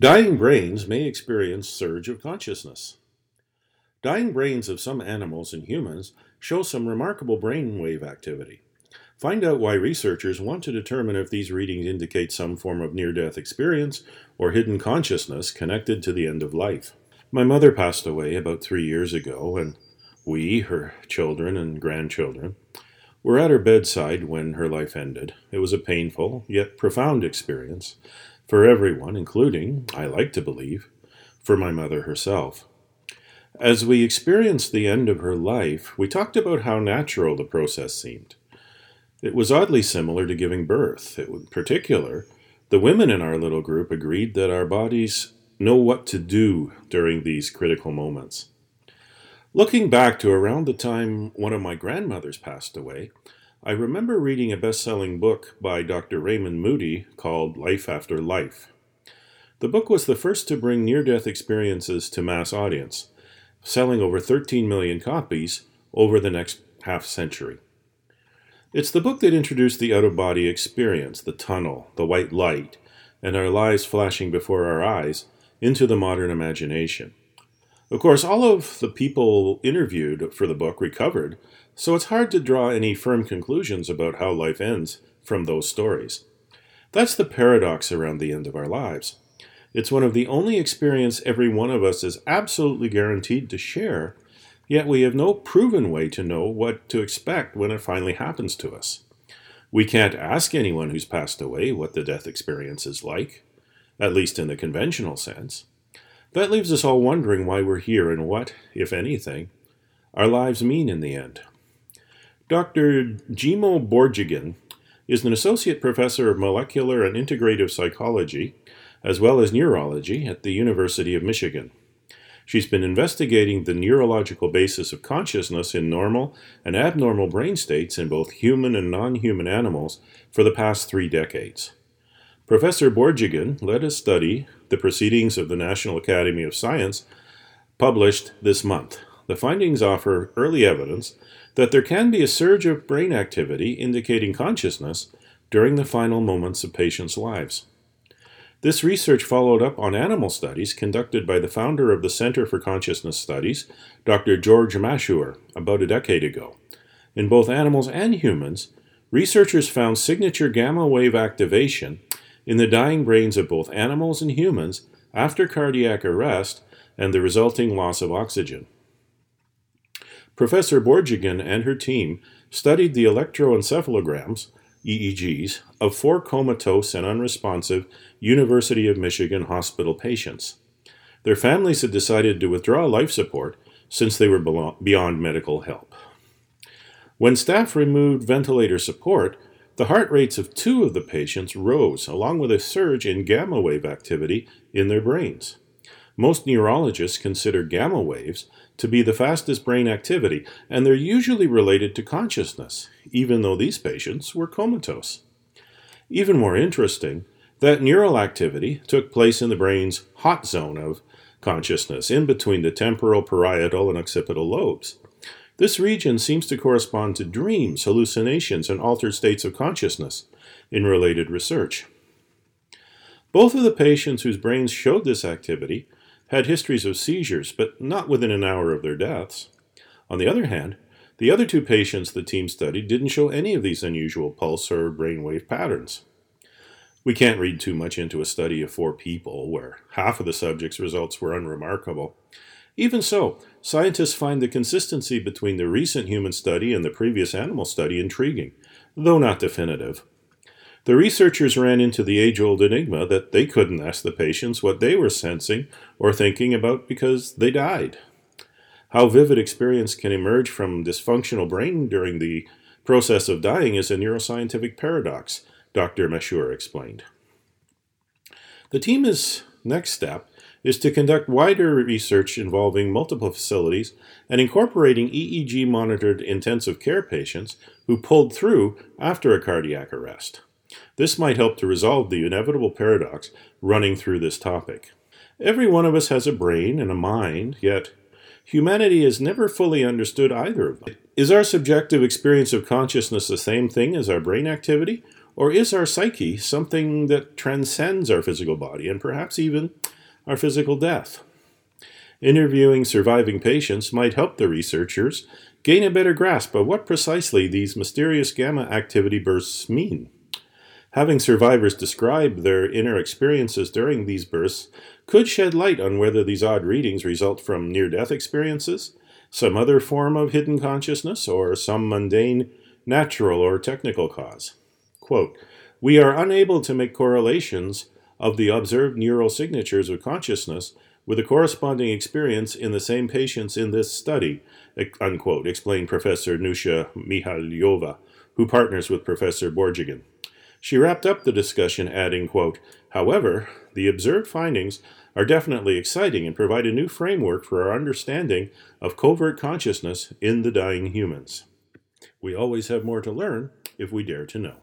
Dying brains may experience surge of consciousness. Dying brains of some animals and humans show some remarkable brainwave activity. Find out why researchers want to determine if these readings indicate some form of near death experience or hidden consciousness connected to the end of life. My mother passed away about three years ago, and we, her children and grandchildren, were at her bedside when her life ended. It was a painful, yet profound experience for everyone, including, I like to believe, for my mother herself. As we experienced the end of her life, we talked about how natural the process seemed. It was oddly similar to giving birth. In particular, the women in our little group agreed that our bodies know what to do during these critical moments. Looking back to around the time one of my grandmothers passed away, I remember reading a best selling book by Dr. Raymond Moody called Life After Life. The book was the first to bring near death experiences to mass audience, selling over 13 million copies over the next half century. It's the book that introduced the out of body experience, the tunnel, the white light, and our lives flashing before our eyes into the modern imagination. Of course, all of the people interviewed for the book recovered, so it's hard to draw any firm conclusions about how life ends from those stories. That's the paradox around the end of our lives. It's one of the only experience every one of us is absolutely guaranteed to share, yet we have no proven way to know what to expect when it finally happens to us. We can't ask anyone who's passed away what the death experience is like, at least in the conventional sense. That leaves us all wondering why we're here and what, if anything, our lives mean in the end. Dr. Jimo Borjigin is an associate professor of molecular and integrative psychology, as well as neurology, at the University of Michigan. She's been investigating the neurological basis of consciousness in normal and abnormal brain states in both human and non human animals for the past three decades. Professor Borjigin led a study, the Proceedings of the National Academy of Science, published this month. The findings offer early evidence that there can be a surge of brain activity indicating consciousness during the final moments of patients' lives. This research followed up on animal studies conducted by the founder of the Center for Consciousness Studies, Dr. George Mashour, about a decade ago. In both animals and humans, researchers found signature gamma wave activation in the dying brains of both animals and humans after cardiac arrest and the resulting loss of oxygen. Professor Borjigin and her team studied the electroencephalograms, EEGs, of four comatose and unresponsive University of Michigan hospital patients. Their families had decided to withdraw life support since they were beyond medical help. When staff removed ventilator support, the heart rates of two of the patients rose, along with a surge in gamma wave activity in their brains. Most neurologists consider gamma waves to be the fastest brain activity, and they're usually related to consciousness, even though these patients were comatose. Even more interesting, that neural activity took place in the brain's hot zone of consciousness, in between the temporal, parietal, and occipital lobes. This region seems to correspond to dreams, hallucinations, and altered states of consciousness in related research. Both of the patients whose brains showed this activity had histories of seizures, but not within an hour of their deaths. On the other hand, the other two patients the team studied didn't show any of these unusual pulse or brainwave patterns. We can't read too much into a study of four people where half of the subjects' results were unremarkable, even so, scientists find the consistency between the recent human study and the previous animal study intriguing, though not definitive. The researchers ran into the age old enigma that they couldn't ask the patients what they were sensing or thinking about because they died. How vivid experience can emerge from dysfunctional brain during the process of dying is a neuroscientific paradox, Dr. Mashour explained. The team's next step is to conduct wider research involving multiple facilities and incorporating EEG monitored intensive care patients who pulled through after a cardiac arrest. This might help to resolve the inevitable paradox running through this topic. Every one of us has a brain and a mind, yet humanity has never fully understood either of them. Is our subjective experience of consciousness the same thing as our brain activity, Or is our psyche something that transcends our physical body and perhaps even our physical death? Interviewing surviving patients might help the researchers gain a better grasp of what precisely these mysterious gamma activity bursts mean. Having survivors describe their inner experiences during these bursts could shed light on whether these odd readings result from near death experiences, some other form of hidden consciousness, or some mundane, natural, or technical cause. Quote, we are unable to make correlations of the observed neural signatures of consciousness with a corresponding experience in the same patients in this study, unquote, explained Professor Nusha Mihaylova, who partners with Professor Borjigin. She wrapped up the discussion adding, quote, However, the observed findings are definitely exciting and provide a new framework for our understanding of covert consciousness in the dying humans. We always have more to learn if we dare to know.